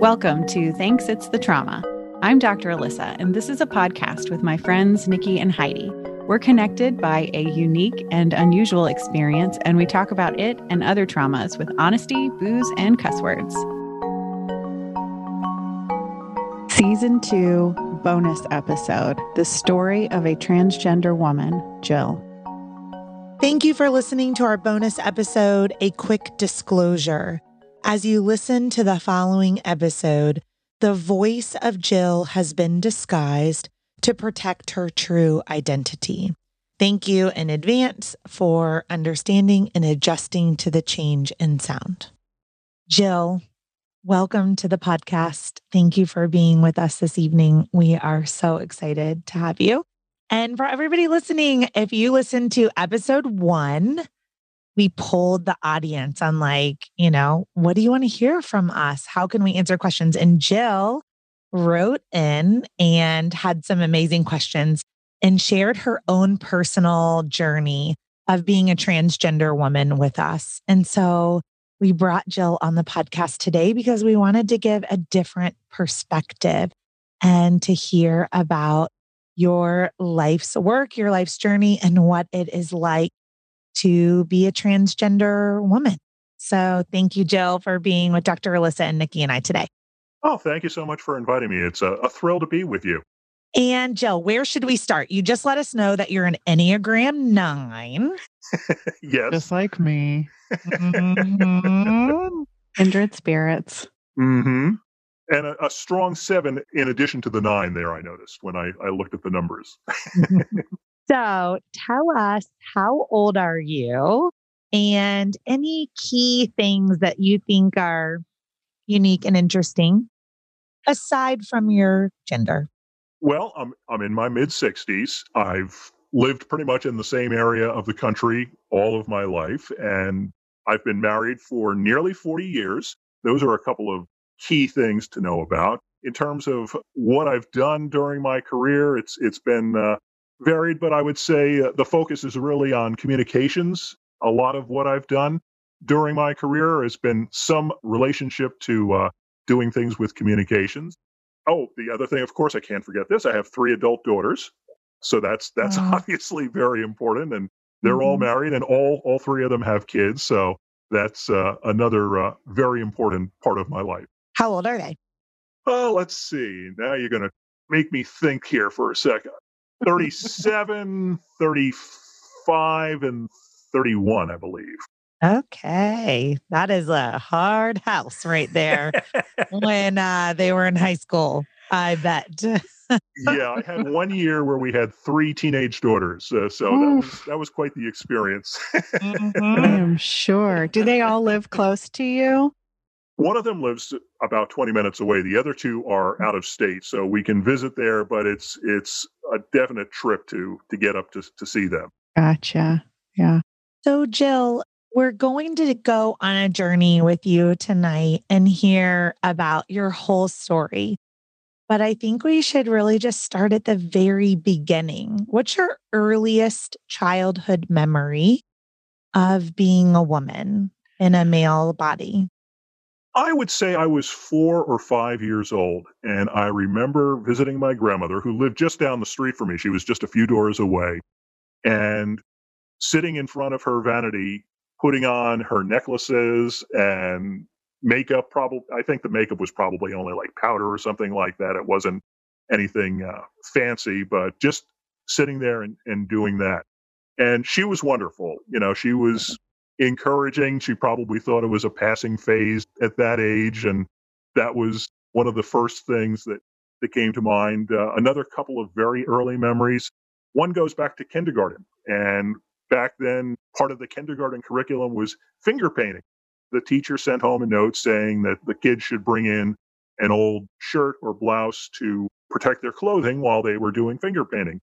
Welcome to Thanks It's the Trauma. I'm Dr. Alyssa, and this is a podcast with my friends Nikki and Heidi. We're connected by a unique and unusual experience, and we talk about it and other traumas with honesty, booze, and cuss words. Season 2 bonus episode The Story of a Transgender Woman, Jill. Thank you for listening to our bonus episode, A Quick Disclosure. As you listen to the following episode, the voice of Jill has been disguised to protect her true identity. Thank you in advance for understanding and adjusting to the change in sound. Jill, welcome to the podcast. Thank you for being with us this evening. We are so excited to have you. And for everybody listening, if you listen to episode one, we polled the audience on like, you know, what do you want to hear from us? How can we answer questions? And Jill wrote in and had some amazing questions and shared her own personal journey of being a transgender woman with us. And so we brought Jill on the podcast today because we wanted to give a different perspective and to hear about your life's work, your life's journey, and what it is like to be a transgender woman. So thank you, Jill, for being with Dr. Alyssa and Nikki and I today. Oh, thank you so much for inviting me. It's a, a thrill to be with you. And Jill, where should we start? You just let us know that you're an Enneagram nine. yes. Just like me. mm-hmm. Kindred spirits. Mm-hmm. And a, a, strong seven in addition to the nine there, I noticed when I, I looked at the numbers. So tell us how old are you and any key things that you think are unique and interesting aside from your gender? Well, I'm, I'm in my mid 60s. I've lived pretty much in the same area of the country all of my life, and I've been married for nearly 40 years. Those are a couple of key things to know about. In terms of what I've done during my career, it's it's been uh, varied, but I would say uh, the focus is really on communications. A lot of what I've done during my career has been some relationship to uh, doing things with communications. Oh, the other thing, of course, I can't forget this. I have three adult daughters, so that's that's obviously very important, and they're mm-hmm. all married, and all all three of them have kids. So that's uh, another uh, very important part of my life. How old are they? Oh, let's see. Now you're going to make me think here for a second. 37, 35, and 31, I believe. Okay. That is a hard house right there when uh, they were in high school, I bet. yeah, I had one year where we had three teenage daughters. Uh, so that was, that was quite the experience. mm-hmm. I am sure. Do they all live close to you? One of them lives about 20 minutes away. The other two are out of state, so we can visit there, but it's it's a definite trip to to get up to to see them. Gotcha. Yeah. So Jill, we're going to go on a journey with you tonight and hear about your whole story. But I think we should really just start at the very beginning. What's your earliest childhood memory of being a woman in a male body? I would say I was four or five years old, and I remember visiting my grandmother, who lived just down the street from me. She was just a few doors away, and sitting in front of her vanity, putting on her necklaces and makeup. Probably, I think the makeup was probably only like powder or something like that. It wasn't anything uh, fancy, but just sitting there and, and doing that. And she was wonderful. You know, she was encouraging. She probably thought it was a passing phase at that age. And that was one of the first things that, that came to mind. Uh, another couple of very early memories. One goes back to kindergarten. And back then, part of the kindergarten curriculum was finger painting. The teacher sent home a note saying that the kids should bring in an old shirt or blouse to protect their clothing while they were doing finger painting.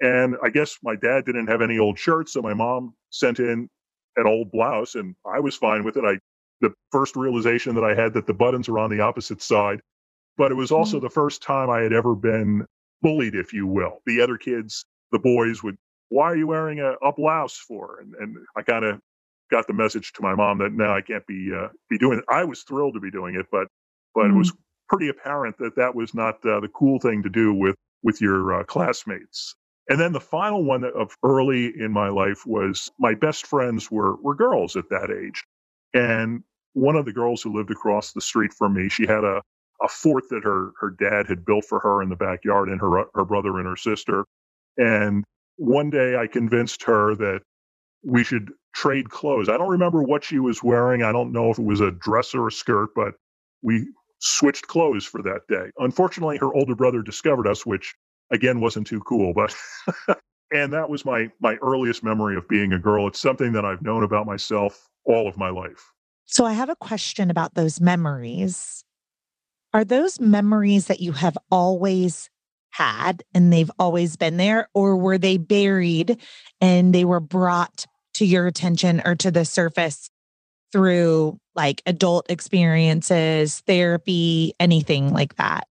And I guess my dad didn't have any old shirts, so my mom sent in an old blouse, and I was fine with it. I the first realization that I had that the buttons were on the opposite side, but it was also mm-hmm. the first time I had ever been bullied, if you will. The other kids, the boys, would, "Why are you wearing a, a blouse for?" And and I kind of got the message to my mom that now I can't be uh, be doing it. I was thrilled to be doing it, but but mm-hmm. it was pretty apparent that that was not uh, the cool thing to do with with your uh, classmates. And then the final one of early in my life was my best friends were were girls at that age, and one of the girls who lived across the street from me, she had a a fort that her her dad had built for her in the backyard, and her her brother and her sister. And one day, I convinced her that we should trade clothes. I don't remember what she was wearing. I don't know if it was a dress or a skirt, but we switched clothes for that day. Unfortunately, her older brother discovered us, which again wasn't too cool, but and that was my my earliest memory of being a girl. It's something that I've known about myself all of my life. So I have a question about those memories. Are those memories that you have always had and they've always been there or were they buried and they were brought to your attention or to the surface through like adult experiences, therapy, anything like that?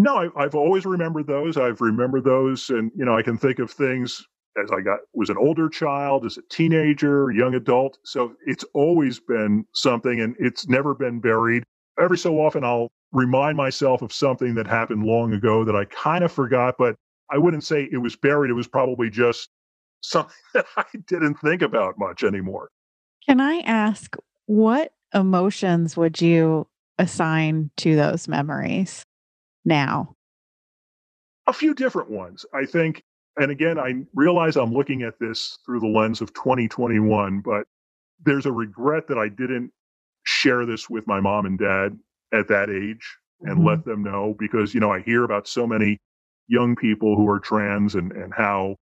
No, I, have always remembered those. I've remembered those, and you know, I can think of things as I got was an older child, as a teenager, young adult. So it's always been something, and it's never been buried. Every so often, I'll remind myself of something that happened long ago that I kind of forgot, but I wouldn't say it was buried. It was probably just something that I didn't think about much anymore. Can I ask what emotions would you assign to those memories now? A few different ones. I think, and again, I realize I'm looking at this through the lens of 2021, but there's a regret that I didn't share this with my mom and dad at that age and mm-hmm. let them know because, you know, I hear about so many young people who are trans and, and how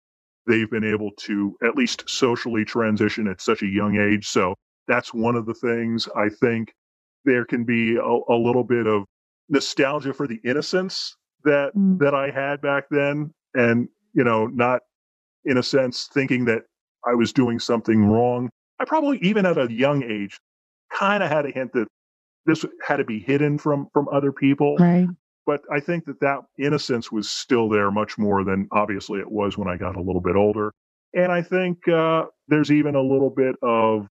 they've been able to at least socially transition at such a young age. So that's one of the things I think there can be a, a little bit of nostalgia for the innocence that mm. that I had back then, and you know, not in a sense thinking that I was doing something wrong. I probably even at a young age kind of had a hint that this had to be hidden from from other people. Right. But I think that that innocence was still there much more than obviously it was when I got a little bit older. And I think uh, there's even a little bit of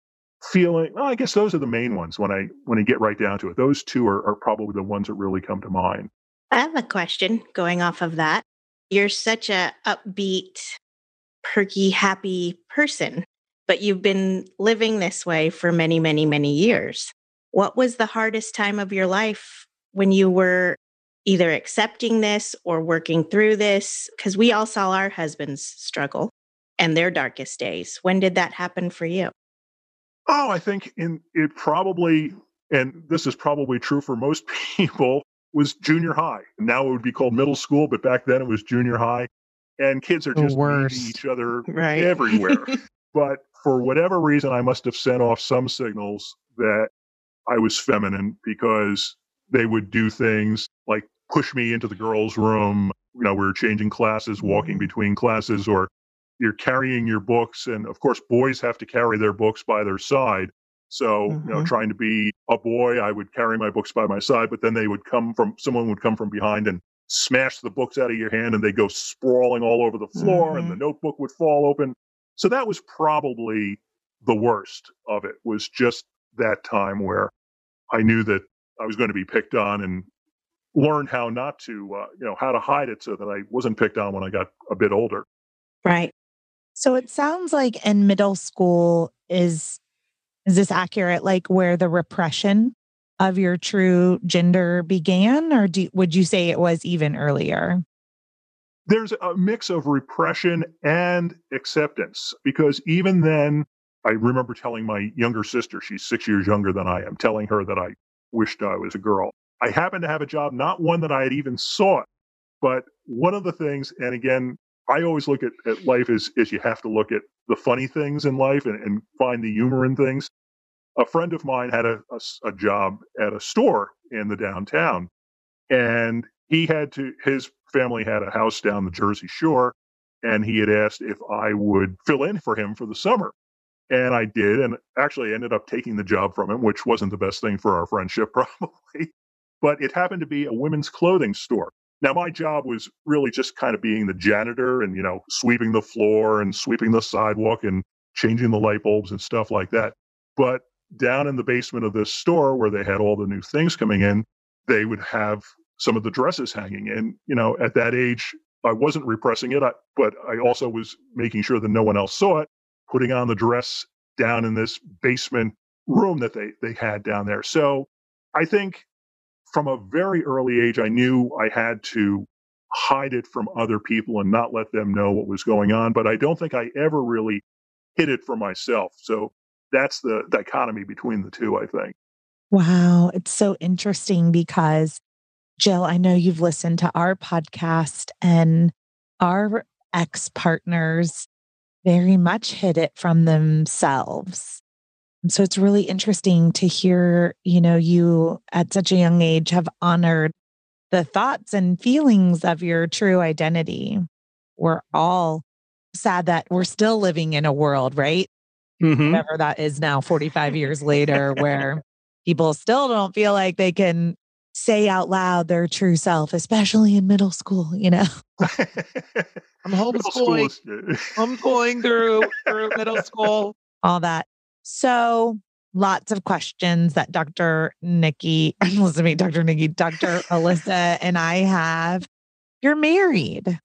feeling. Well, I guess those are the main ones when I when I get right down to it. Those two are, are probably the ones that really come to mind. I have a question going off of that. You're such a upbeat, perky, happy person, but you've been living this way for many, many, many years. What was the hardest time of your life when you were either accepting this or working through this? Because we all saw our husbands struggle and their darkest days. When did that happen for you? Oh, I think in it probably, and this is probably true for most people, was junior high. Now it would be called middle school, but back then it was junior high. And kids are just meeting each other right. everywhere. but for whatever reason, I must have sent off some signals that I was feminine because they would do things like push me into the girls' room. You know, we were changing classes, walking between classes, or you're carrying your books. And of course, boys have to carry their books by their side. So, mm-hmm. you know, mm-hmm. trying to be a boy, I would carry my books by my side, but then they would come from, someone would come from behind and smash the books out of your hand and they go sprawling all over the floor mm-hmm. and the mm-hmm. notebook would fall open. So that was probably the worst of it was just that time where I knew that I was going to be picked on and learned how not to, uh, you know, how to hide it so that I wasn't picked on when I got a bit older. Right. So it sounds like in middle school is is this accurate? Like where the repression of your true gender began, or do, would you say it was even earlier? There's a mix of repression and acceptance because even then, I remember telling my younger sister, she's six years younger than I am, telling her that I wished I was a girl. I happened to have a job, not one that I had even sought, but one of the things, and again, I always look at, at life as, as you have to look at the funny things in life and, and find the humor in things. A friend of mine had a, a, a job at a store in the downtown, and he had to, his family had a house down the Jersey Shore, and he had asked if I would fill in for him for the summer. And I did, and actually ended up taking the job from him, which wasn't the best thing for our friendship, probably. But it happened to be a women's clothing store. Now, my job was really just kind of being the janitor and, you know, sweeping the floor and sweeping the sidewalk and changing the light bulbs and stuff like that. But down in the basement of this store where they had all the new things coming in, they would have some of the dresses hanging. And, you know, at that age, I wasn't repressing it, but I also was making sure that no one else saw it, putting on the dress down in this basement room that they, they had down there. So I think from a very early age, I knew I had to hide it from other people and not let them know what was going on. But I don't think I ever really hid it for myself. So that's the dichotomy between the two, I think. Wow. It's so interesting because, Jill, I know you've listened to our podcast and our ex partners very much hid it from themselves. So it's really interesting to hear, you know, you at such a young age have honored the thoughts and feelings of your true identity. We're all sad that we're still living in a world, right? Mm-hmm. Whatever that is now, 45 years later, where people still don't feel like they can say out loud their true self, especially in middle school, you know? I'm homeschooling. I'm going through, through middle school, all that. So lots of questions that Dr. Nikki, listen to me, Dr. Nikki, Dr. Alyssa, and I have. You're married.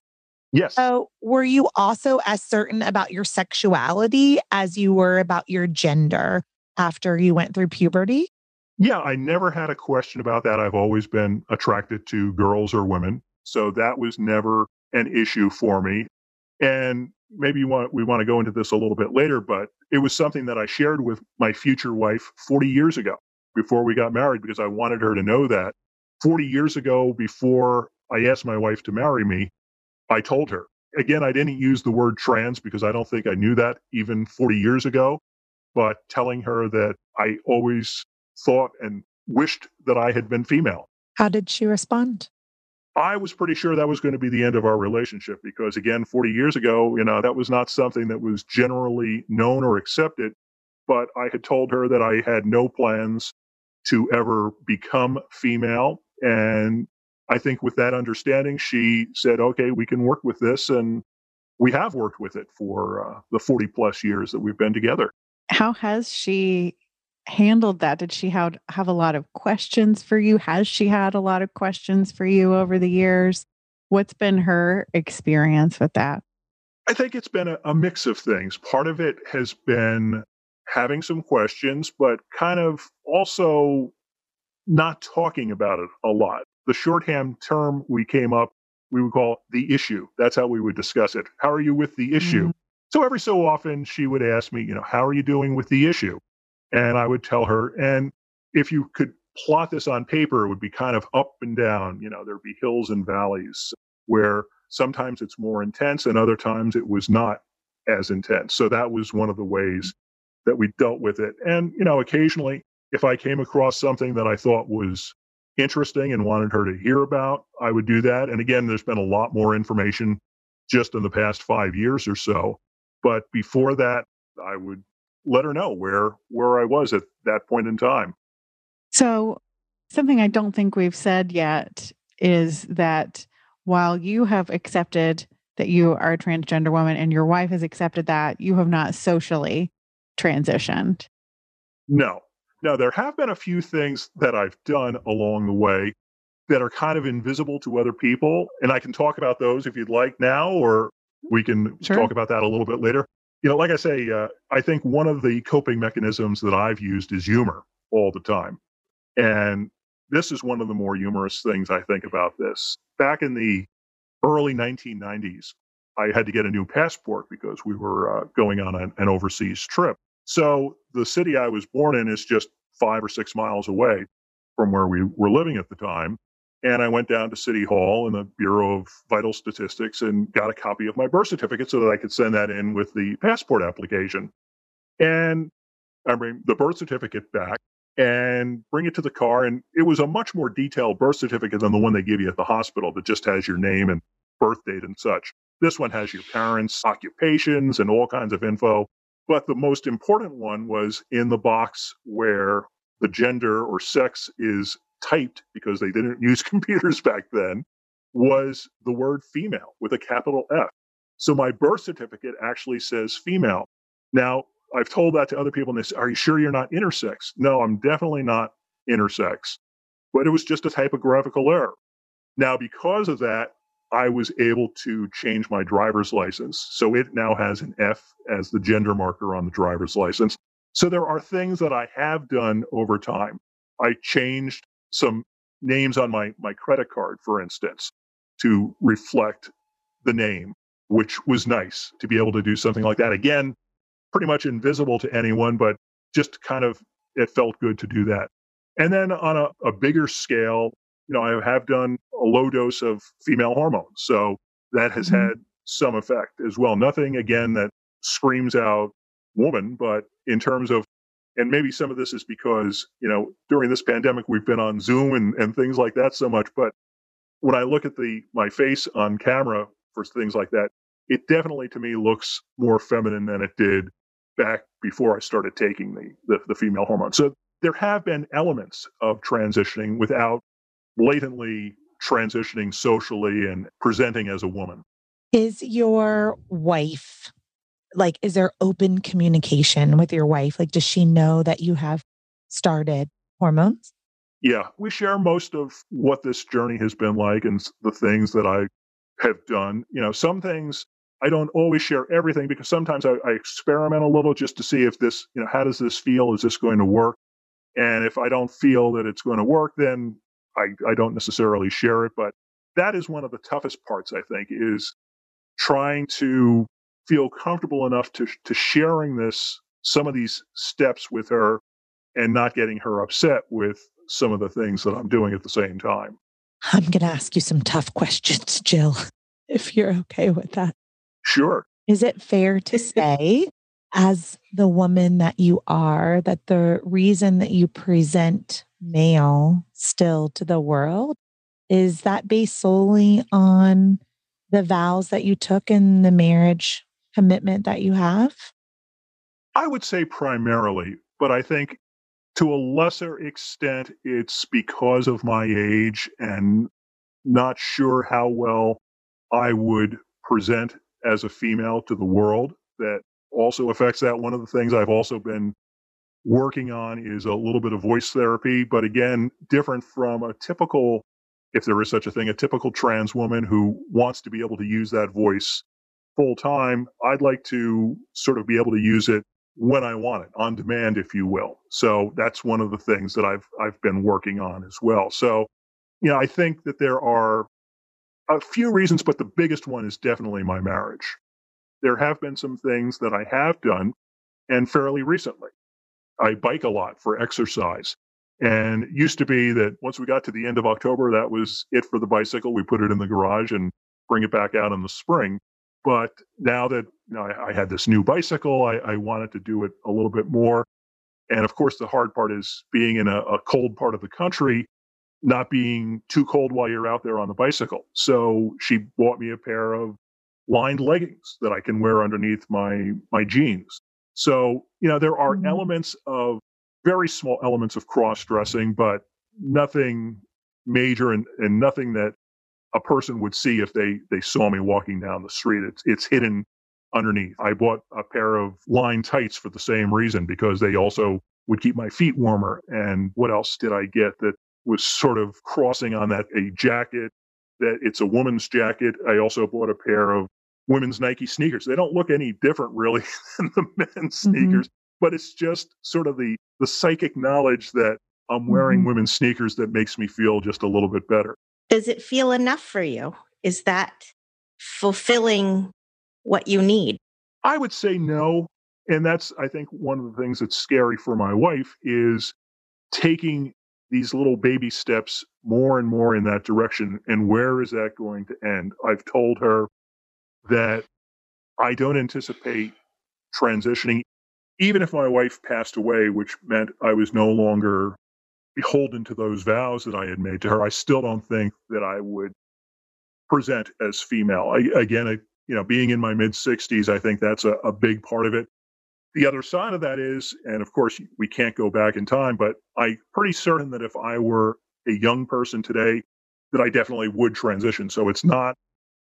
Yes. So, were you also as certain about your sexuality as you were about your gender after you went through puberty? Yeah, I never had a question about that. I've always been attracted to girls or women. So, that was never an issue for me. And maybe want, we want to go into this a little bit later, but it was something that I shared with my future wife 40 years ago before we got married because I wanted her to know that 40 years ago, before I asked my wife to marry me, I told her. Again, I didn't use the word trans because I don't think I knew that even 40 years ago, but telling her that I always thought and wished that I had been female. How did she respond? I was pretty sure that was going to be the end of our relationship because, again, 40 years ago, you know, that was not something that was generally known or accepted. But I had told her that I had no plans to ever become female. And I think with that understanding, she said, okay, we can work with this. And we have worked with it for uh, the 40 plus years that we've been together. How has she handled that? Did she have, have a lot of questions for you? Has she had a lot of questions for you over the years? What's been her experience with that? I think it's been a, a mix of things. Part of it has been having some questions, but kind of also not talking about it a lot. The shorthand term we came up, we would call the issue. That's how we would discuss it. How are you with the issue? Mm-hmm. So every so often she would ask me, you know, how are you doing with the issue? And I would tell her, and if you could plot this on paper, it would be kind of up and down. You know, there'd be hills and valleys where sometimes it's more intense and other times it was not as intense. So that was one of the ways that we dealt with it. And, you know, occasionally if I came across something that I thought was interesting and wanted her to hear about, I would do that. And again, there's been a lot more information just in the past five years or so. But before that, I would let her know where where I was at that point in time. So, something I don't think we've said yet is that while you have accepted that you are a transgender woman and your wife has accepted that, you have not socially transitioned. No. Now, there have been a few things that I've done along the way that are kind of invisible to other people. And I can talk about those if you'd like now, or we can sure. talk about that a little bit later. You know, like I say, uh, I think one of the coping mechanisms that I've used is humor all the time. And this is one of the more humorous things I think about this. Back in the early 1990s, I had to get a new passport because we were uh, going on an, an overseas trip. So the city I was born in is just five or six miles away from where we were living at the time. And I went down to City Hall and the Bureau of Vital Statistics and got a copy of my birth certificate so that I could send that in with the passport application. And I bring the birth certificate back and bring it to the car. And it was a much more detailed birth certificate than the one they give you at the hospital that just has your name and birth date and such. This one has your parents' occupations and all kinds of info. But the most important one was in the box where the gender or sex is typed because they didn't use computers back then was the word female with a capital F. So my birth certificate actually says female. Now, I've told that to other people and they say, Are you sure you're not intersex? No, I'm definitely not intersex. but it was just a typographical error. Now, because of that, I was able to change my driver's license. So it now has an F as the gender marker on the driver's license. So there are things that I have done over time. I changed some names on my, my credit card, for instance, to reflect the name, which was nice to be able to do something like that. Again, pretty much invisible to anyone, but just kind of, it felt good to do that. And then on a, a bigger scale, you know, I have done a low dose of female hormones. So that has mm-hmm. had some effect as well. Nothing, again, that screams out woman, but in terms of, and maybe some of this is because, you know, during this pandemic, we've been on Zoom and, and things like that so much. But when I look at the, my face on camera for things like that, it definitely to me looks more feminine than it did back before I started taking the, the, the female hormone. So there have been elements of transitioning without blatantly transitioning socially and presenting as a woman. Is your wife like, is there open communication with your wife? Like, does she know that you have started hormones? Yeah, we share most of what this journey has been like and the things that I have done. You know, some things I don't always share everything because sometimes I, I, experiment a little just to see if this, you know, how does this feel? Is this going to work? And if I don't feel that it's going to work, then I, I don't necessarily share it. But that is one of the toughest parts, I think, is trying to feel comfortable enough to, to sharing this, some of these steps with her and not getting her upset with some of the things that I'm doing at the same time. I'm going to ask you some tough questions, Jill, if you're okay with that. Sure. Is it fair to say, as the woman that you are, that the reason that you present male still to the world is that based solely on the vows that you took in the marriage commitment that you have? I would say primarily, but I think to a lesser extent, it's because of my age and not sure how well I would present as a female to the world that also affects that. One of the things I've also been working on is a little bit of voice therapy, but again, different from a typical, if there is such a thing, a typical trans woman who wants to be able to use that voice full time, I'd like to sort of be able to use it when I want it, on demand, if you will. So that's one of the things that I've I've been working on as well. So, you know, I think that there are a few reasons, but the biggest one is definitely my marriage. There have been some things that I have done, and fairly recently. I bike a lot for exercise. And it used to be that once we got to the end of October, that was it for the bicycle. We put it in the garage and bring it back out in the spring. But now that you know, I, I, had this new bicycle, I, I, wanted to do it a little bit more. And of course, the hard part is being in a, a cold part of the country, not being too cold while you're out there on the bicycle. So she bought me a pair of lined leggings that I can wear underneath my my jeans. So you know there are mm-hmm. elements of very small elements of cross dressing, but nothing major and, and nothing that a person would see if they they saw me walking down the street. It's it's hidden underneath. I bought a pair of line tights for the same reason because they also would keep my feet warmer. And what else did I get that was sort of crossing on that a jacket that it's a woman's jacket. I also bought a pair of women's Nike sneakers. They don't look any different really than the men's mm-hmm. sneakers, but it's just sort of the the psychic knowledge that I'm wearing mm-hmm. women's sneakers that makes me feel just a little bit better. Does it feel enough for you? Is that fulfilling what you need? I would say no. And that's, I think, one of the things that's scary for my wife is taking these little baby steps more and more in that direction. And where is that going to end? I've told her that I don't anticipate transitioning, even if my wife passed away, which meant I was no longer beholden to those vows that I had made to her, I still don't think that I would present as female. I, again, I, you know, being in my mid 60s, I think that's a, a big part of it. The other side of that is, and of course, we can't go back in time, but I'm pretty certain that if I were a young person today, that I definitely would transition. So it's not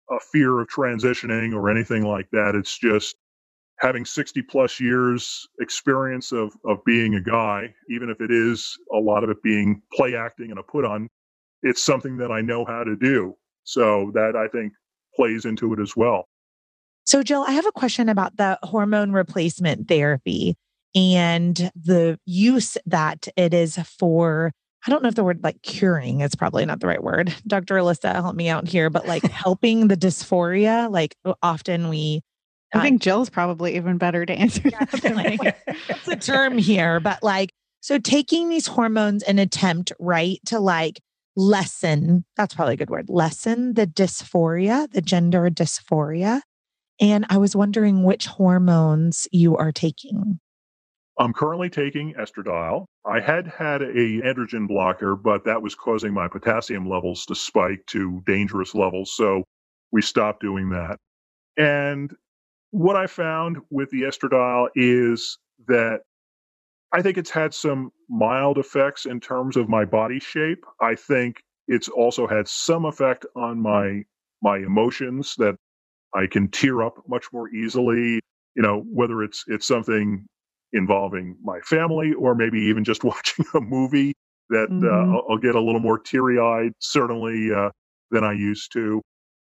a fear of transitioning or anything like that. It's just having 60 plus years experience of, of being a guy, even if it is a lot of it being play acting and a put on, it's something that I know how to do. So that I think plays into it as well. So, Jill, I have a question about the hormone replacement therapy and the use that it is for. I don't know if the word like curing is probably not the right word. Dr. Alyssa, help me out here, but like helping the dysphoria. Like often we I think Jill's probably even better to answer that. It's a term here, but like, so taking these hormones and attempt, right, to like lessen, that's probably a good word, lessen the dysphoria, the gender dysphoria. And I was wondering which hormones you are taking. I'm currently taking estradiol. I had had a androgen blocker, but that was causing my potassium levels to spike to dangerous levels. So we stopped doing that. And what I found with the estradiol is that I think it's had some mild effects in terms of my body shape. I think it's also had some effect on my my emotions that I can tear up much more easily. You know, whether it's it's something involving my family or maybe even just watching a movie that uh, mm-hmm. uh, I'll, I'll, get a little more teary eyed, certainly uh, than I used to.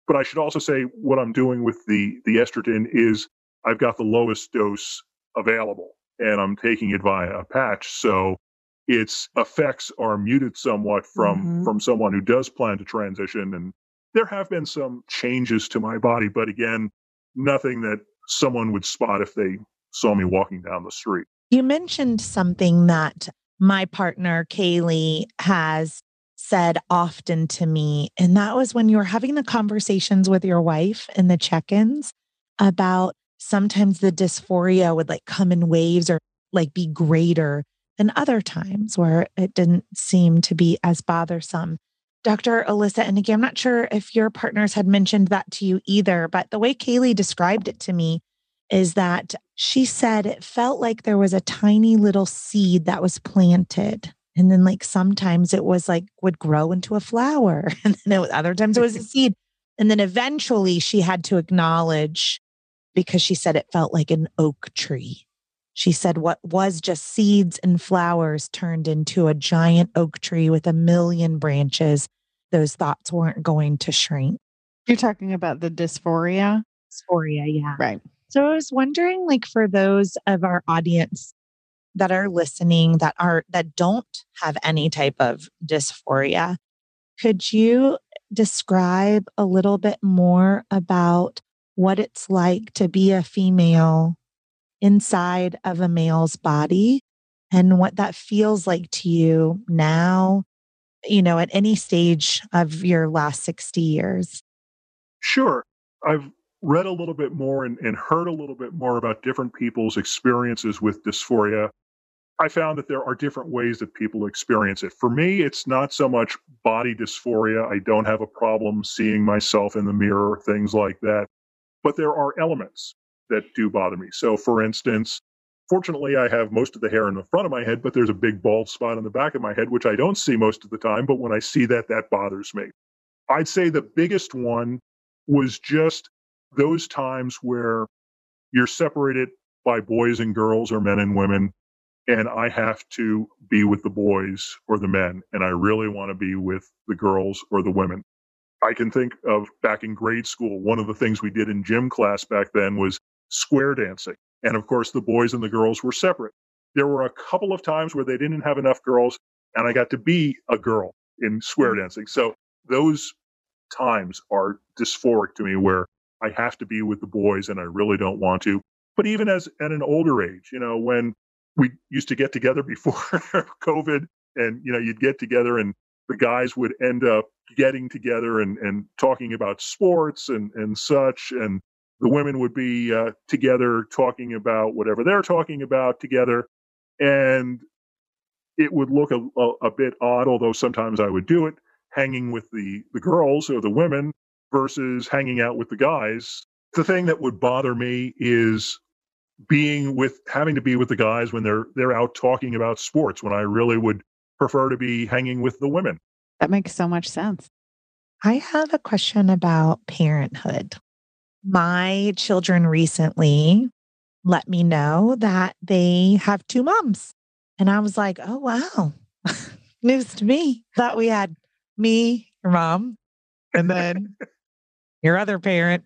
But I should also say what I'm doing with the the estrogen is I've got the lowest dose available, and I'm taking it via a patch. So its effects are muted somewhat from mm-hmm. from someone who does plan to transition. And there have been some changes to my body, but again, nothing that someone would spot if they saw me walking down the street. You mentioned something that my partner Kaylee has said often to me. And that was when you were having the conversations with your wife in the check ins about sometimes the dysphoria would like come in waves or like be greater than other times where it didn't seem to be as bothersome. Dr. Alyssa, and again, I'm not sure if your partners had mentioned that to you either, but the way Kaylee described it to me is that she said it felt like there was a tiny little seed that was planted and then like sometimes it was like would grow into a flower. And then it, other times it was a seed. And then eventually she had to acknowledge because she said it felt like an oak tree. She said what was just seeds and flowers turned into a giant oak tree with a million branches. Those thoughts weren't going to shrink. You're talking about the dysphoria? Dysphoria, yeah. Right. So I was wondering, like, for those of our audience that are listening that are that don't have any type of dysphoria could you describe a little bit more about what it's like to be a female inside of a male's body and what that feels like to you now you know at any stage of your last 60 years? Sure. I've read a little bit more and, and heard a little bit more about different people's experiences with dysphoria I found that there are different ways that people experience it. For me, it's not so much body dysphoria. I don't have a problem seeing myself in the mirror, things like that. But there are elements that do bother me. So, for instance, fortunately, I have most of the hair in the front of my head, but there's a big bald spot on the back of my head, which I don't see most of the time. But when I see that, that bothers me. I'd say the biggest one was just those times where you're separated by boys and girls or men and women and I have to be with the boys or the men, and I really want to be with the girls or the women. I can think of back in grade school, one of the things we did in gym class back then was square dancing. And of course, the boys and the girls were separate. There were a couple of times where they didn't have enough girls, and I got to be a girl in square mm. dancing. So those times are dysphoric to me where I have to be with the boys and I really don't want to. But even as at an older age, you know, when we used to get together before COVID, and you know, you'd get together, and the guys would end up getting together and and talking about sports and and such, and the women would be uh, together talking about whatever they're talking about together, and it would look a, a, a bit odd, although sometimes I would do it, hanging with the the girls or the women versus hanging out with the guys. The thing that would bother me is being with having to be with the guys when they're they're out talking about sports when I really would prefer to be hanging with the women. That makes so much sense. I have a question about parenthood. My children recently let me know that they have two moms. And I was like, oh, wow. News to me. Thought we had me, your mom, and then your other parent,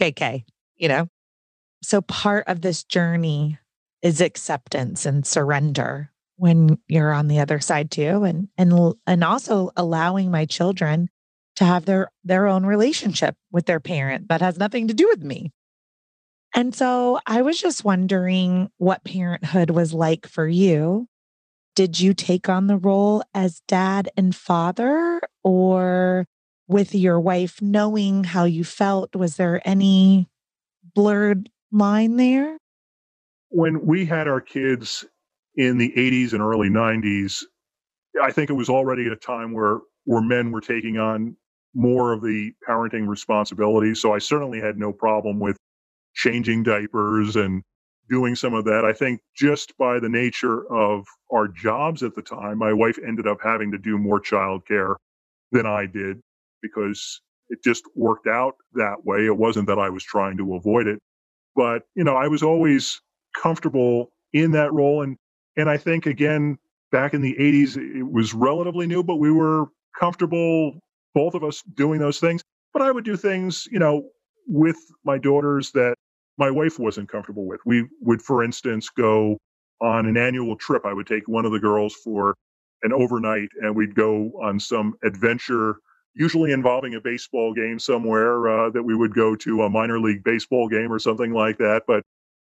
KK, you know? So part of this journey is acceptance and surrender when you're on the other side too and and and also allowing my children to have their their own relationship with their parent that has nothing to do with me. And so I was just wondering what parenthood was like for you. Did you take on the role as dad and father or with your wife knowing how you felt was there any blurred line there? When we had our kids in the 80s and early 90s, I think it was already at a time where where men were taking on more of the parenting responsibilities. So I certainly had no problem with changing diapers and doing some of that. I think just by the nature of our jobs at the time, my wife ended up having to do more childcare than I did because it just worked out that way. It wasn't that I was trying to avoid it. But, you know, I was always comfortable in that role. And, and I think, again, back in the 80s, it was relatively new, but we were comfortable, both of us doing those things. But I would do things, you know, with my daughters that my wife wasn't comfortable with. We would, for instance, go on an annual trip. I would take one of the girls for an overnight and we'd go on some adventure usually involving a baseball game somewhere uh, that we would go to a minor league baseball game or something like that. But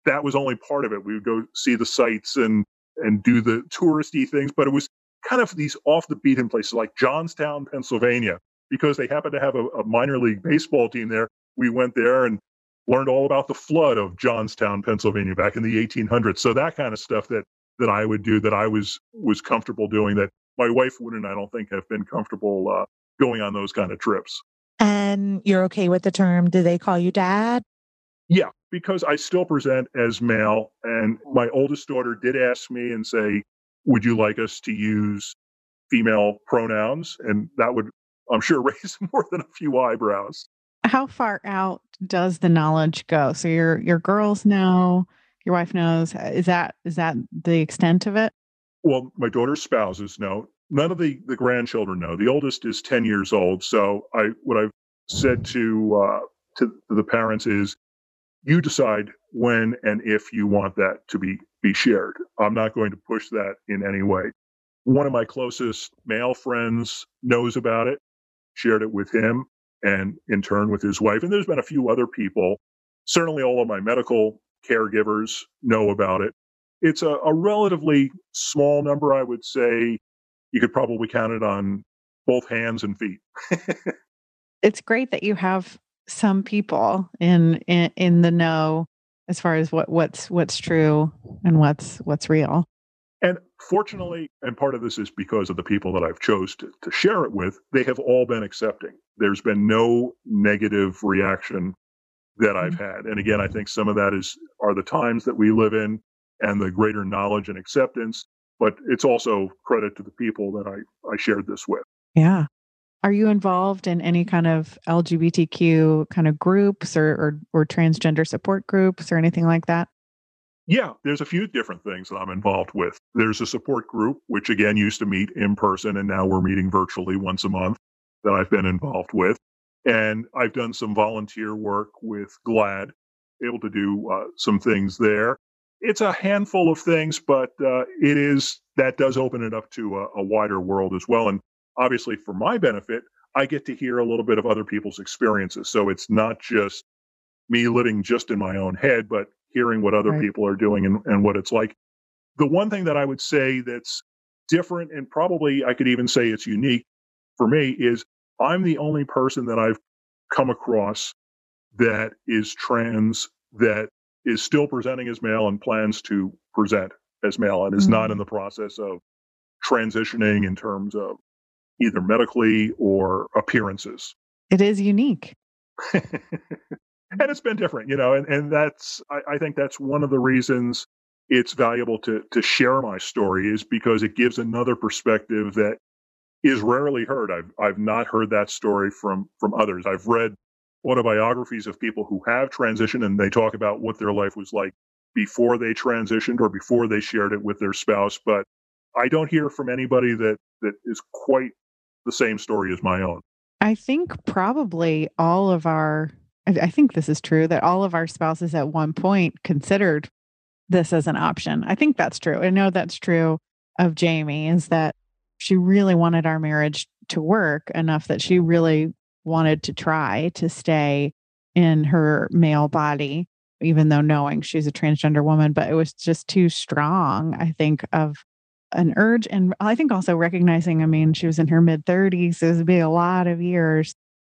that was only part of it. We would go see the sights and and do the touristy things, but it was kind of these off the beaten places like Johnstown, Pennsylvania, because they happened to have a, a minor league baseball team there. We went there and learned all about the flood of Johnstown, Pennsylvania back in the 1800s. So that kind of stuff that that I would do that I was was comfortable doing that my wife wouldn't I don't think have been comfortable uh, going on those kind of trips. And you're okay with the term, do they call you dad? Yeah, because I still present as male. And oh. my oldest daughter did ask me and say, Would you like us to use female pronouns? And that would, I'm sure, raise more than a few eyebrows. How far out does the knowledge go? So your your girls know, your wife knows. Uh, is that is that the extent of it? Well, my daughter's spouses know none of the the grandchildren know. The oldest is ten years old. So I what I've said to uh, to the parents is, you decide when and if you want that to be be shared. I'm not going to push that in any way. One of my closest male friends knows about it, shared it with him, and in turn with his wife. And there's been a few other people. Certainly, all of my medical caregivers know about it. It's a, a relatively small number, I would say, you could probably count it on both hands and feet. it's great that you have some people in, in in the know as far as what what's what's true and what's what's real. And fortunately, and part of this is because of the people that I've chose to, to share it with, they have all been accepting. There's been no negative reaction that I've mm-hmm. had. And again, I think some of that is are the times that we live in and the greater knowledge and acceptance but it's also credit to the people that I, I shared this with. Yeah. Are you involved in any kind of LGBTQ kind of groups or, or, or transgender support groups or anything like that? Yeah, there's a few different things that I'm involved with. There's a support group, which again used to meet in person, and now we're meeting virtually once a month that I've been involved with. And I've done some volunteer work with GLAD, able to do uh, some things there it's a handful of things, but uh, it is that does open it up to a, a, wider world as well. And obviously, for my benefit, I get to hear a little bit of other people's experiences. So it's not just me living just in my own head, but hearing what other right. people are doing and, and what it's like. The one thing that I would say that's different, and probably I could even say it's unique for me, is I'm the only person that I've come across that is trans that is still presenting as male and plans to present as male and is mm-hmm. not in the process of transitioning in terms of either medically or appearances. It is unique. and it's been different, you know, and, and that's, I, I think that's one of the reasons it's valuable to, to share my story is because it gives another perspective that is rarely heard. I've, I've not heard that story from, from others. I've read autobiographies of people who have transitioned and they talk about what their life was like before they transitioned or before they shared it with their spouse. But I don't hear from anybody that, that is quite the same story as my own. I think probably all of our, I think this is true, that all of our spouses at one point considered this as an option. I think that's true. I know that's true of Jamie, is that she really wanted our marriage to work enough that she really wanted to try to stay in her male body, even though knowing she's a transgender woman, but it was just too strong, I think, of an urge. And I think also recognizing, I mean, she was in her mid 30s, it would be a lot of years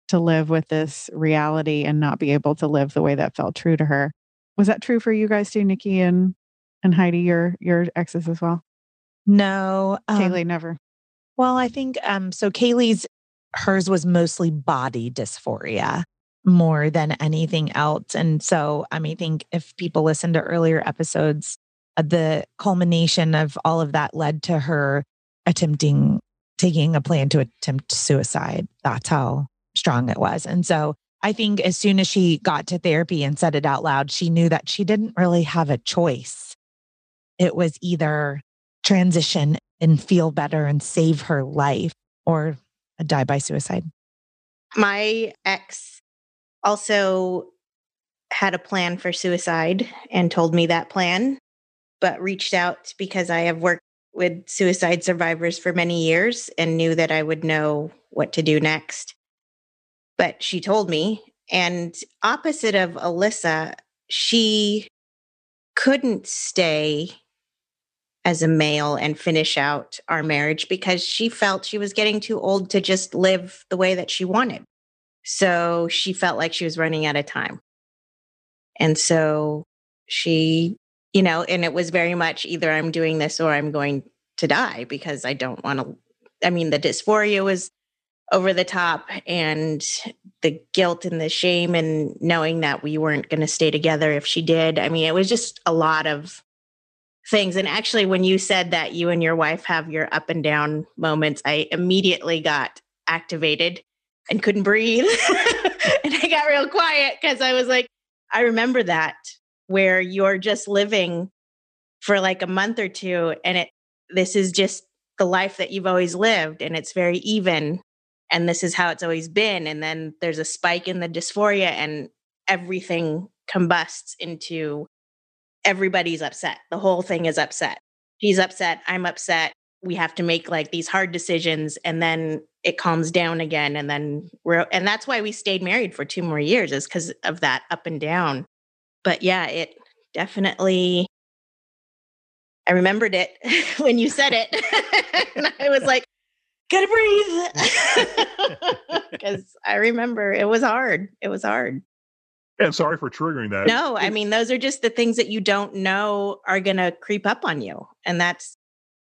to live with this reality and not be able to live the way that felt true to her. Was that true for you guys too, Nikki and and Heidi, your your exes as well? No. Um, Kaylee never. Well, I think um so Kaylee's hers was mostly body dysphoria more than anything else. And so I mean, I think if people listen to earlier episodes, uh, the culmination of all of that led to her attempting taking a plan to attempt suicide. That's how strong it was. And so I think as soon as she got to therapy and said it out loud, she knew that she didn't really have a choice. It was either transition and feel better and save her life or Uh, die by suicide. My ex also had a plan for suicide and told me that plan, but reached out because I have worked with suicide survivors for many years and knew that I would know what to do next. But she told me, and opposite of Alyssa, she couldn't stay as a male and finish out our marriage because she felt she was getting too old to just live the way that she wanted. So she felt like she was running out of time. And so she, you know, and it was very much either I'm doing this or I'm going to die because I don't want to. I mean, the dysphoria was over the top and the guilt and the shame and knowing that we weren't going to stay together if she did. I mean, it was just a lot of things. And actually, when you said that you and your wife have your up and down moments, I immediately got activated and couldn't breathe. and I got real quiet because I was like, I remember that where you're just living for like a month or two and it this is just the life that you've always lived and it's very even and this is how it's always been and then there's a spike in the dysphoria and everything combusts into everybody's upset. The whole thing is upset. He's upset. I'm upset. We have to make like these hard decisions and then it calms down again. And then we're, and that's why we stayed married for two more years is because of that up and down. But yeah, it definitely, I remembered it when you said it. and I was like, gotta breathe. Because I remember it was hard. It was hard. And sorry for triggering that. No, I mean, those are just the things that you don't know are going to creep up on you. And that's,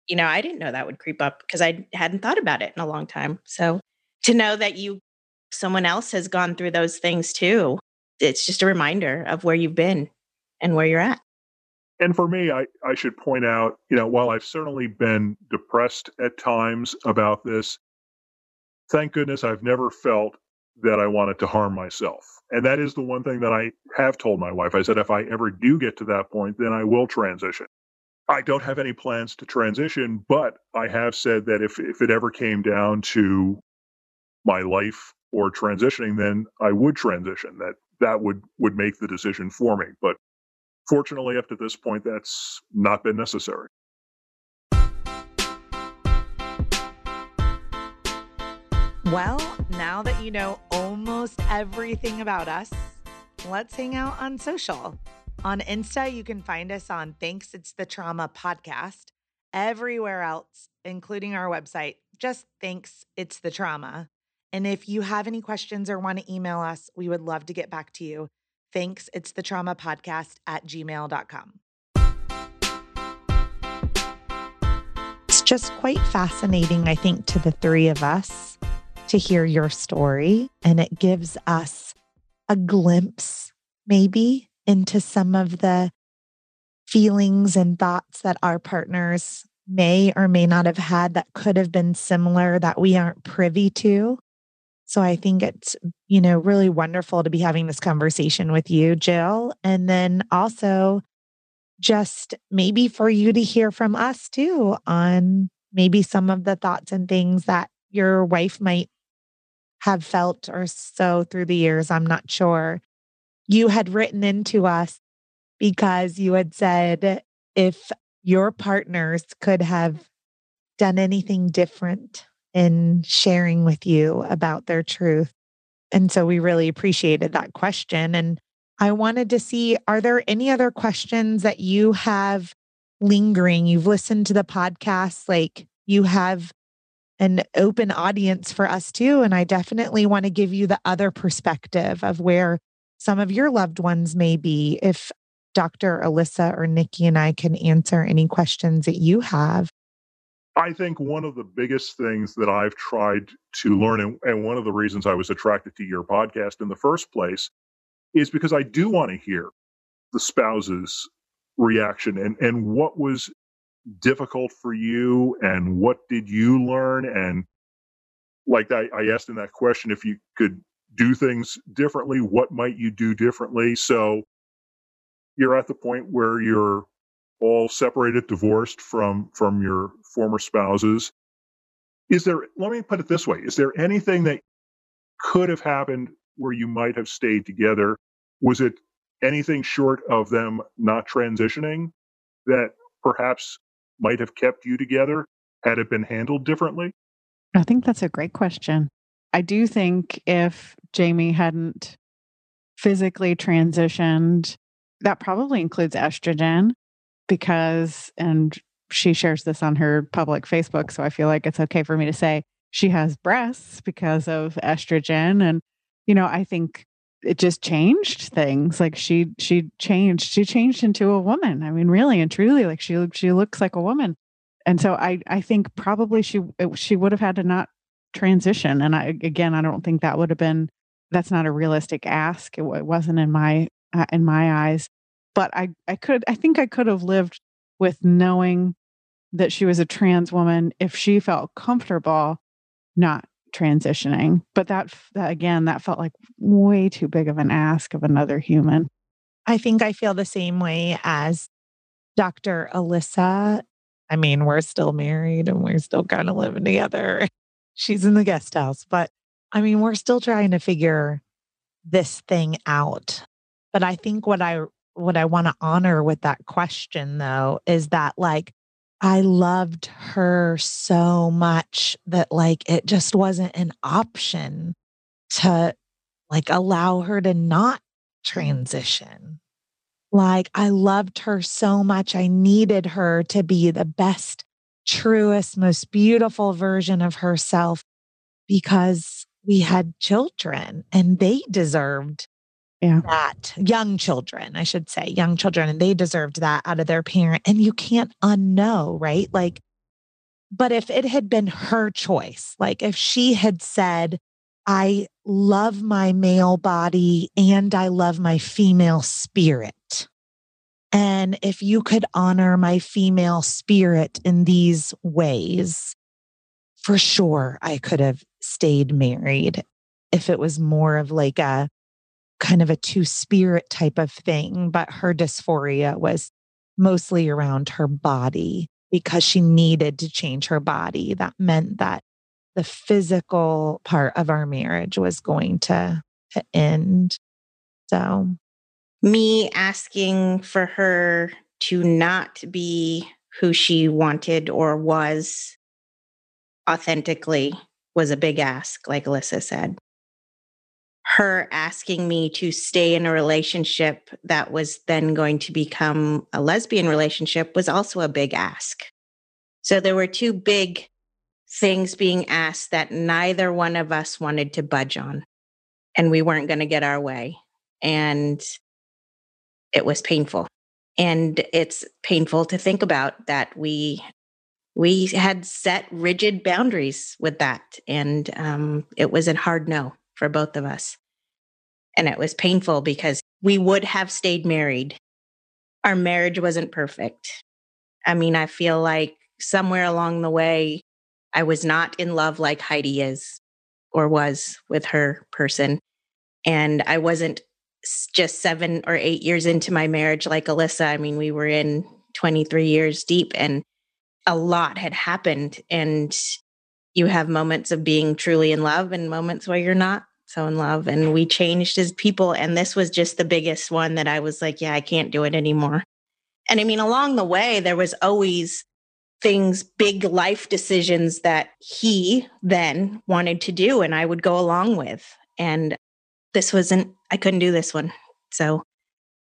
you know, I didn't know that would creep up because I hadn't thought about it in a long time. So to know that you, someone else has gone through those things too, it's just a reminder of where you've been and where you're at. And for me, I, I should point out, you know, while I've certainly been depressed at times about this, thank goodness I've never felt that I wanted to harm myself. And that is the one thing that I have told my wife. I said, if I ever do get to that point, then I will transition. I don't have any plans to transition, but I have said that if, if it ever came down to my life or transitioning, then I would transition. That that would would make the decision for me. But fortunately, up to this point, that's not been necessary. Well, now that you know almost everything about us, let's hang out on social. On Insta, you can find us on Thanks It's the Trauma podcast. Everywhere else, including our website, just Thanks It's the Trauma. And if you have any questions or want to email us, we would love to get back to you. Thanks It's the Trauma podcast at gmail.com. It's just quite fascinating, I think, to the three of us to hear your story. And it gives us a glimpse, maybe, into some of the feelings and thoughts that our partners may or may not have had that could have been similar that we aren't privy to. So I think it's, you know, really wonderful to be having this conversation with you, Jill. And then also just maybe for you to hear from us too on maybe some of the thoughts and things that your wife might have felt or so through the years. I'm not sure. You had written into us because you had said if your partners could have done anything different in sharing with you about their truth. And so we really appreciated that question. And I wanted to see are there any other questions that you have lingering? You've listened to the podcast, like you have an open audience for us too. And I definitely want to give you the other perspective of where some of your loved ones may be. If Dr. Alyssa or Nikki and I can answer any questions that you have. I think one of the biggest things that I've tried to learn, and, one of the reasons I was attracted to your podcast in the first place, is because I do want to hear the spouse's reaction and, and what was difficult for you and what did you learn. And like I, I asked in that question, if you could do things differently, what might you do differently? So you're at the point where you're all separated, divorced from from your former spouses. Is there? Let me put it this way: Is there anything that could have happened where you might have stayed together? Was it anything short of them not transitioning that perhaps might have kept you together had it been handled differently? I think that's a great question. I do think if Jamie hadn't physically transitioned, that probably includes estrogen because, and she shares this on her public Facebook. So I feel like it's okay for me to say she has breasts because of estrogen. And, you know, I think it just changed things. Like she, she changed, she changed into a woman. I mean, really and truly, like she, she looks like a woman. And so I, I think probably she, she would have had to not transition. And I, again, I don't think that would have been, that's not a realistic ask. It, it wasn't in my, uh, in my eyes but I, I could, I think I could have lived with knowing that she was a trans woman if she felt comfortable not transitioning. But that, that again, that felt like way too big of an ask of another human. I think I feel the same way as Dr. Alyssa. I mean, we're still married and we're still kind of living together. She's in the guest house, but I mean, we're still trying to figure this thing out. But I think what I what I want to honor with that question though is that like I loved her so much that like it just wasn't an option to like allow her to not transition. Like I loved her so much. I needed her to be the best, truest, most beautiful version of herself because we had children and they deserved yeah. that young children, I should say, young children, and they deserved that out of their parent. And you can't unknow, right? Like, but if it had been her choice, like if she had said, I love my male body and I love my female spirit. And if you could honor my female spirit in these ways, for sure I could have stayed married if it was more of like a kind of a two spirit type of thing, but her dysphoria was mostly around her body because she needed to change her body. That meant that the physical part of our marriage was going to, to end. So, me asking for her to not be who she wanted or was authentically was a big ask, like Alyssa said her asking me to stay in a relationship that was then going to become a lesbian relationship was also a big ask. So there were two big things being asked that neither one of us wanted to budge on. And we weren't going to get our way. And it was painful. And it's painful to think about that we we had set rigid boundaries with that and um, it was a hard no for both of us and it was painful because we would have stayed married. Our marriage wasn't perfect. I mean, I feel like somewhere along the way, I was not in love like Heidi is, or was with her person. And I wasn't just seven or eight years into my marriage like Alyssa. I mean, we were in 23 years deep and a lot had happened. And you have moments of being truly in love and moments where you're not so in love. And we changed as people. And this was just the biggest one that I was like, yeah, I can't do it anymore. And I mean, along the way, there was always things, big life decisions that he then wanted to do and I would go along with. And this wasn't, I couldn't do this one. So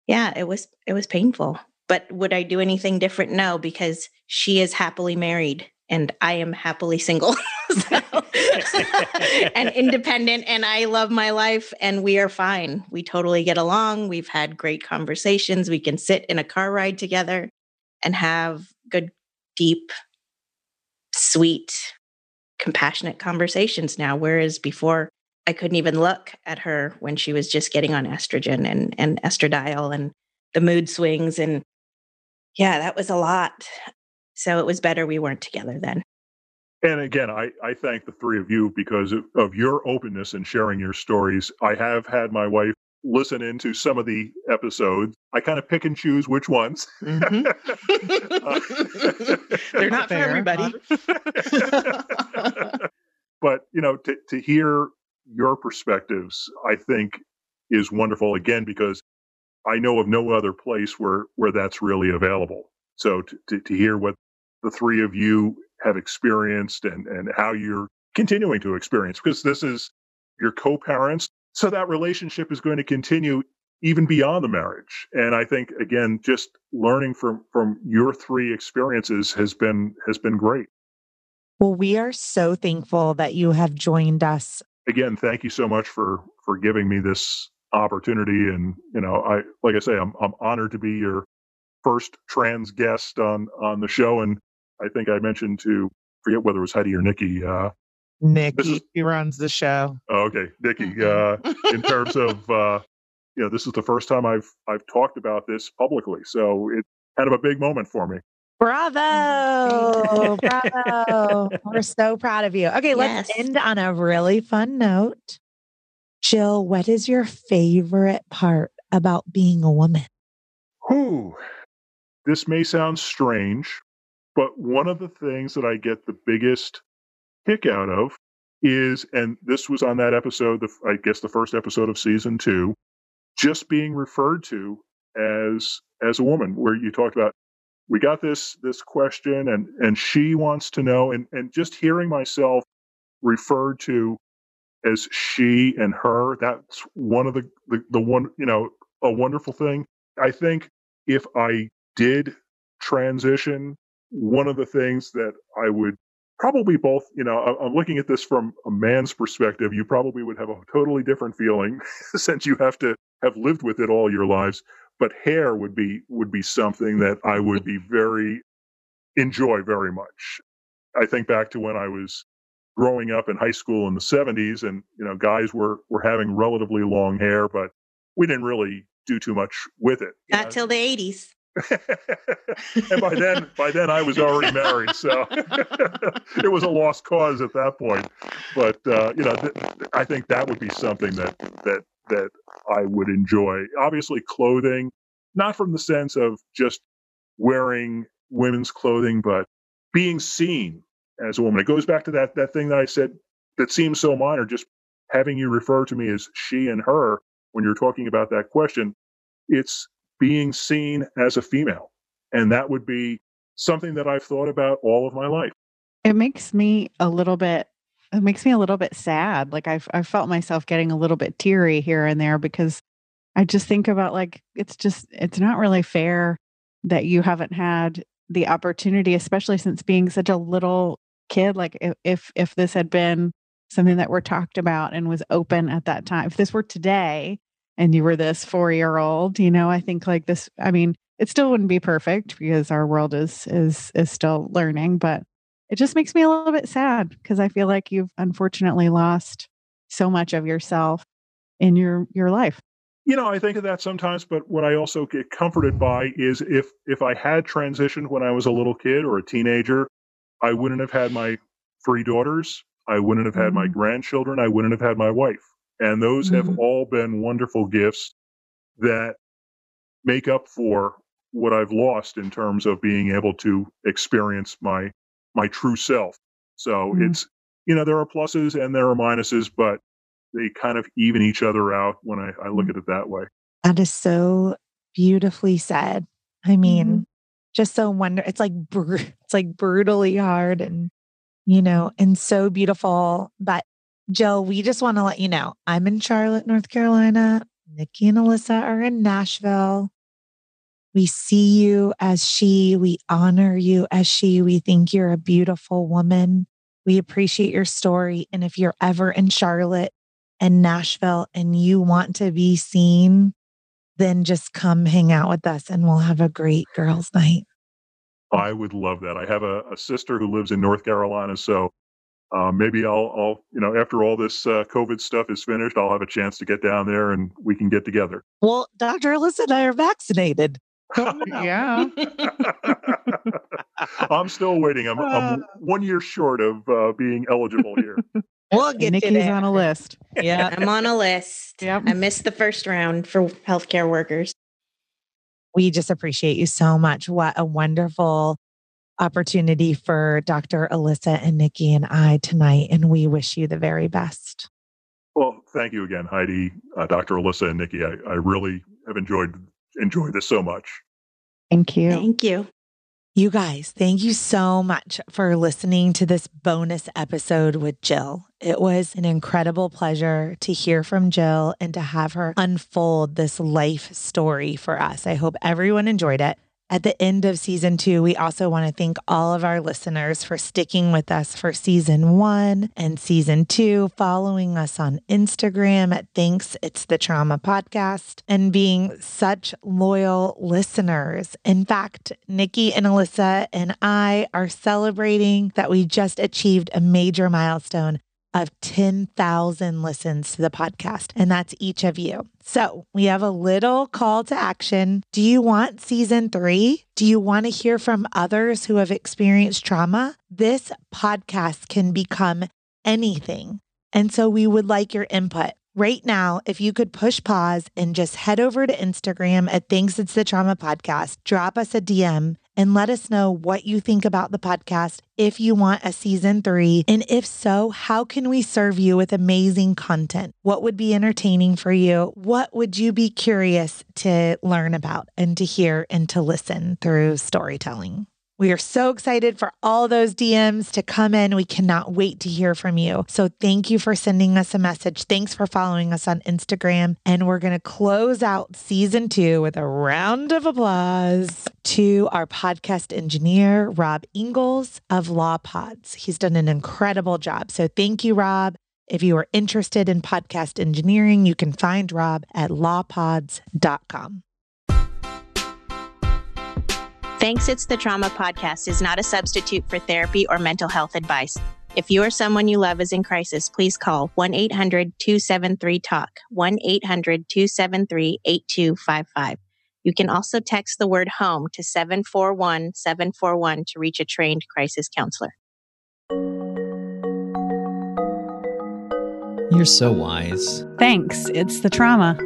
yeah, it was, it was painful. But would I do anything different? No, because she is happily married and I am happily single and independent and I love my life and we are fine. We totally get along. We've had great conversations. We can sit in a car ride together and have good deep sweet compassionate conversations now whereas before I couldn't even look at her when she was just getting on estrogen and and estradiol and the mood swings and yeah, that was a lot. So it was better we weren't together then. And again, I, I thank the three of you because of, of your openness and sharing your stories. I have had my wife listen into some of the episodes. I kind of pick and choose which ones. Mm-hmm. uh, They're not for everybody. but, you know, to, to hear your perspectives, I think is wonderful again because I know of no other place where where that's really available. So to, to, to hear what the three of you have experienced and, and how you're continuing to experience because this is your co-parents. So that relationship is going to continue even beyond the marriage. And I think again, just learning from from your three experiences has been has been great. Well, we are so thankful that you have joined us. Again, thank you so much for for giving me this opportunity. And you know, I like I say, I'm I'm honored to be your first trans guest on on the show. And I think I mentioned to forget whether it was Heidi or Nikki. Uh, Nikki is, runs the show. Oh, okay, Nikki. Mm-hmm. Uh, in terms of uh, you know, this is the first time I've I've talked about this publicly, so it's kind of a big moment for me. Bravo! Bravo! We're so proud of you. Okay, let's yes. end on a really fun note. Jill, what is your favorite part about being a woman? Whew. This may sound strange, but one of the things that I get the biggest kick out of is, and this was on that episode, the, I guess the first episode of season two, just being referred to as as a woman, where you talked about we got this this question and and she wants to know and and just hearing myself referred to as she and her that's one of the, the the one you know a wonderful thing. I think if i did transition one of the things that I would probably both, you know, I'm looking at this from a man's perspective. You probably would have a totally different feeling since you have to have lived with it all your lives. But hair would be would be something that I would be very enjoy very much. I think back to when I was growing up in high school in the 70s, and you know, guys were were having relatively long hair, but we didn't really do too much with it. Not till the 80s. And by then, by then I was already married, so it was a lost cause at that point. But uh, you know, th- I think that would be something that that that I would enjoy. Obviously, clothing, not from the sense of just wearing women's clothing, but being seen as a woman. It goes back to that that thing that I said that seems so minor, just having you refer to me as she and her when you're talking about that question. It's being seen as a female. And that would be something that I've thought about all of my life. It makes me a little bit it makes me a little bit sad. Like I've I felt myself getting a little bit teary here and there because I just think about like it's just it's not really fair that you haven't had the opportunity, especially since being such a little kid. Like if if, if this had been something that were talked about and was open at that time, if this were today, and you were this four year old, you know, I think like this, I mean, it still wouldn't be perfect because our world is is is still learning, but it just makes me a little bit sad because I feel like you've unfortunately lost so much of yourself in your your life. You know, I think of that sometimes, but what I also get comforted by is if if I had transitioned when I was a little kid or a teenager, I wouldn't have had my three daughters. I wouldn't have had mm-hmm. my grandchildren. I wouldn't have had my wife. And those mm-hmm. have all been wonderful gifts that make up for what I've lost in terms of being able to experience my my true self. So mm-hmm. it's you know there are pluses and there are minuses, but they kind of even each other out when I, I look mm-hmm. at it that way. That is so beautifully said. I mean, mm-hmm. just so wonder. It's like br- it's like brutally hard and you know and so beautiful. But Jill, we just want to let you know I'm in Charlotte, North Carolina. Nikki and Alyssa are in Nashville. We see you as she. We honor you as she. We think you're a beautiful woman. We appreciate your story. And if you're ever in Charlotte and Nashville and you want to be seen, then just come hang out with us and we'll have a great girls' night. I would love that. I have a, a sister who lives in North Carolina. So uh, maybe I'll, I'll, you know, after all this uh, COVID stuff is finished, I'll have a chance to get down there and we can get together. Well, Dr. Alyssa and I are vaccinated. yeah. I'm still waiting. I'm, I'm uh. one year short of uh, being eligible here. We'll get Nikki's on a list. Yeah, I'm on a list. Yep. I missed the first round for healthcare workers. We just appreciate you so much. What a wonderful opportunity for Dr. Alyssa and Nikki and I tonight. And we wish you the very best. Well, thank you again, Heidi, uh, Dr. Alyssa and Nikki. I, I really have enjoyed enjoyed this so much. Thank you. Thank you. You guys, thank you so much for listening to this bonus episode with Jill. It was an incredible pleasure to hear from Jill and to have her unfold this life story for us. I hope everyone enjoyed it. At the end of season two, we also want to thank all of our listeners for sticking with us for season one and season two, following us on Instagram at Thanks It's the Trauma Podcast, and being such loyal listeners. In fact, Nikki and Alyssa and I are celebrating that we just achieved a major milestone of 10,000 listens to the podcast, and that's each of you. So we have a little call to action. Do you want season three? Do you want to hear from others who have experienced trauma? This podcast can become anything. And so we would like your input. Right now, if you could push pause and just head over to Instagram at Thanks It's the Trauma Podcast, drop us a DM and let us know what you think about the podcast, if you want a season three, and if so, how can we serve you with amazing content? What would be entertaining for you? What would you be curious to learn about and to hear and to listen through storytelling? We are so excited for all those DMs to come in. We cannot wait to hear from you. So thank you for sending us a message. Thanks for following us on Instagram. And we're going to close out season two with a round of applause to our podcast engineer, Rob Ingles of Law Pods. He's done an incredible job. So thank you, Rob. If you are interested in podcast engineering, you can find Rob at lawpods.com. Thanks It's the Trauma podcast is not a substitute for therapy or mental health advice. If you or someone you love is in crisis, please call 1 800 273 TALK, 1 800 273 8255. You can also text the word home to 741 741 to reach a trained crisis counselor. You're so wise. Thanks. It's the trauma.